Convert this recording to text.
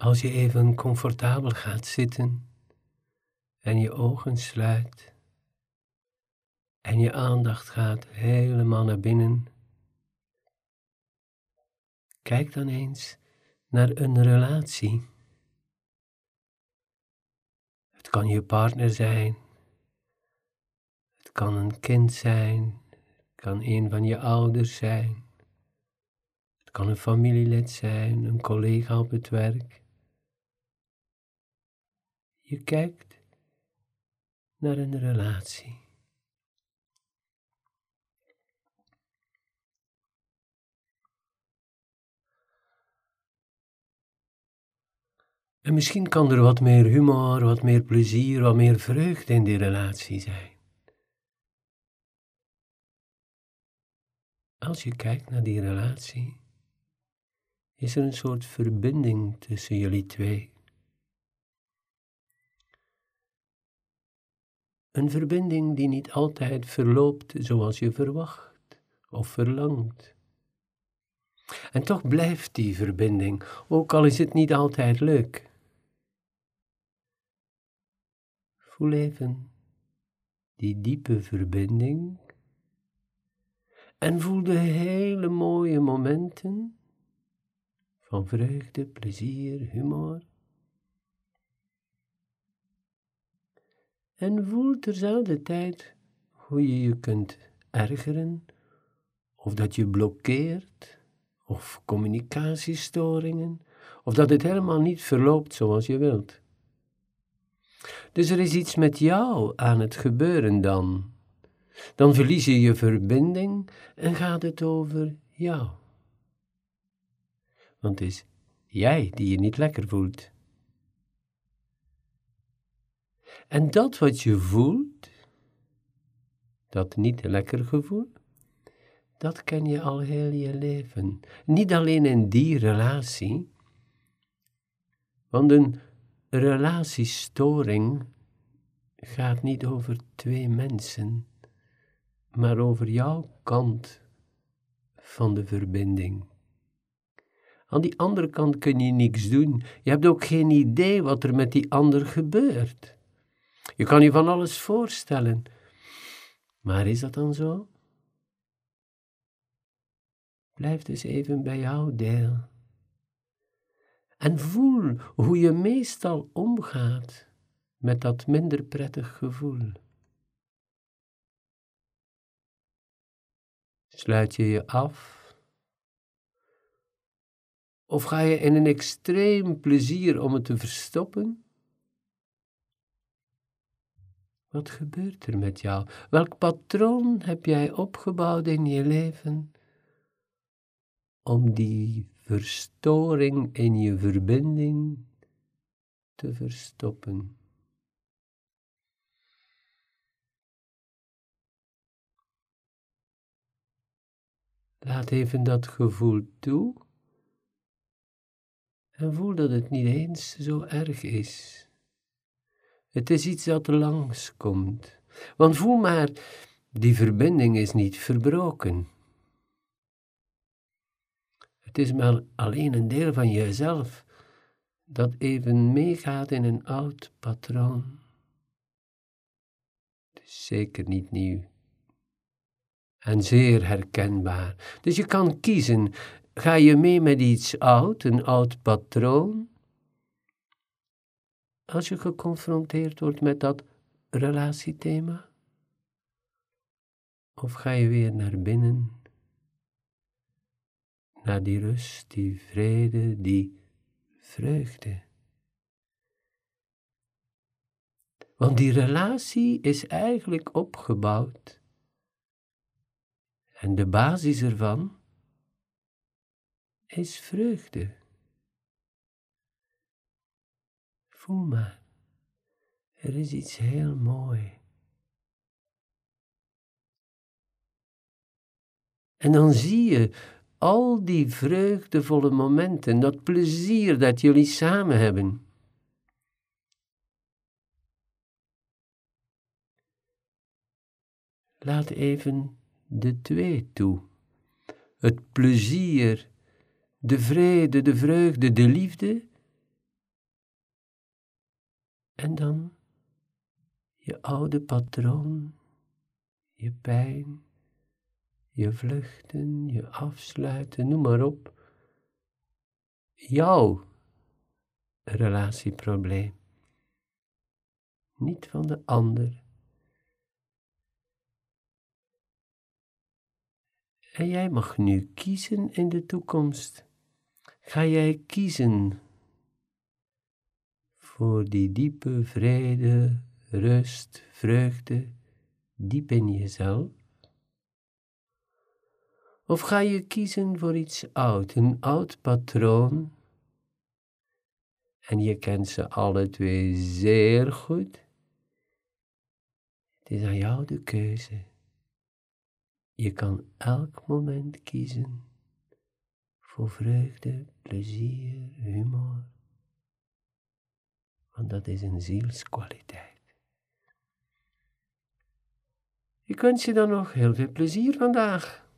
Als je even comfortabel gaat zitten en je ogen sluit en je aandacht gaat helemaal naar binnen, kijk dan eens naar een relatie. Het kan je partner zijn, het kan een kind zijn, het kan een van je ouders zijn, het kan een familielid zijn, een collega op het werk. Je kijkt naar een relatie. En misschien kan er wat meer humor, wat meer plezier, wat meer vreugde in die relatie zijn. Als je kijkt naar die relatie, is er een soort verbinding tussen jullie twee. Een verbinding die niet altijd verloopt zoals je verwacht of verlangt. En toch blijft die verbinding, ook al is het niet altijd leuk. Voel even die diepe verbinding en voel de hele mooie momenten van vreugde, plezier, humor. En voel terzelfde tijd hoe je je kunt ergeren, of dat je blokkeert, of communicatiestoringen, of dat het helemaal niet verloopt zoals je wilt. Dus er is iets met jou aan het gebeuren dan. Dan verlies je je verbinding en gaat het over jou. Want het is jij die je niet lekker voelt. En dat wat je voelt, dat niet lekker gevoel, dat ken je al heel je leven. Niet alleen in die relatie, want een relatiestoring gaat niet over twee mensen, maar over jouw kant van de verbinding. Aan die andere kant kun je niks doen. Je hebt ook geen idee wat er met die ander gebeurt. Je kan je van alles voorstellen. Maar is dat dan zo? Blijf dus even bij jouw deel. En voel hoe je meestal omgaat met dat minder prettig gevoel. Sluit je je af? Of ga je in een extreem plezier om het te verstoppen? Wat gebeurt er met jou? Welk patroon heb jij opgebouwd in je leven om die verstoring in je verbinding te verstoppen? Laat even dat gevoel toe en voel dat het niet eens zo erg is. Het is iets dat langskomt. Want voel maar, die verbinding is niet verbroken. Het is maar alleen een deel van jezelf dat even meegaat in een oud patroon. Het is zeker niet nieuw en zeer herkenbaar. Dus je kan kiezen, ga je mee met iets oud, een oud patroon, als je geconfronteerd wordt met dat relatiethema? Of ga je weer naar binnen, naar die rust, die vrede, die vreugde? Want die relatie is eigenlijk opgebouwd. En de basis ervan is vreugde. Maar, er is iets heel mooi. En dan zie je al die vreugdevolle momenten, dat plezier dat jullie samen hebben. Laat even de twee toe. Het plezier, de vrede, de vreugde, de liefde En dan je oude patroon, je pijn, je vluchten, je afsluiten, noem maar op. Jouw relatieprobleem. Niet van de ander. En jij mag nu kiezen in de toekomst. Ga jij kiezen voor die diepe vrede, rust, vreugde, diep in jezelf? Of ga je kiezen voor iets oud, een oud patroon? En je kent ze alle twee zeer goed. Het is aan jou de keuze. Je kan elk moment kiezen voor vreugde, plezier, humor. Want dat is een zielskwaliteit. Ik wens je dan nog heel veel plezier vandaag.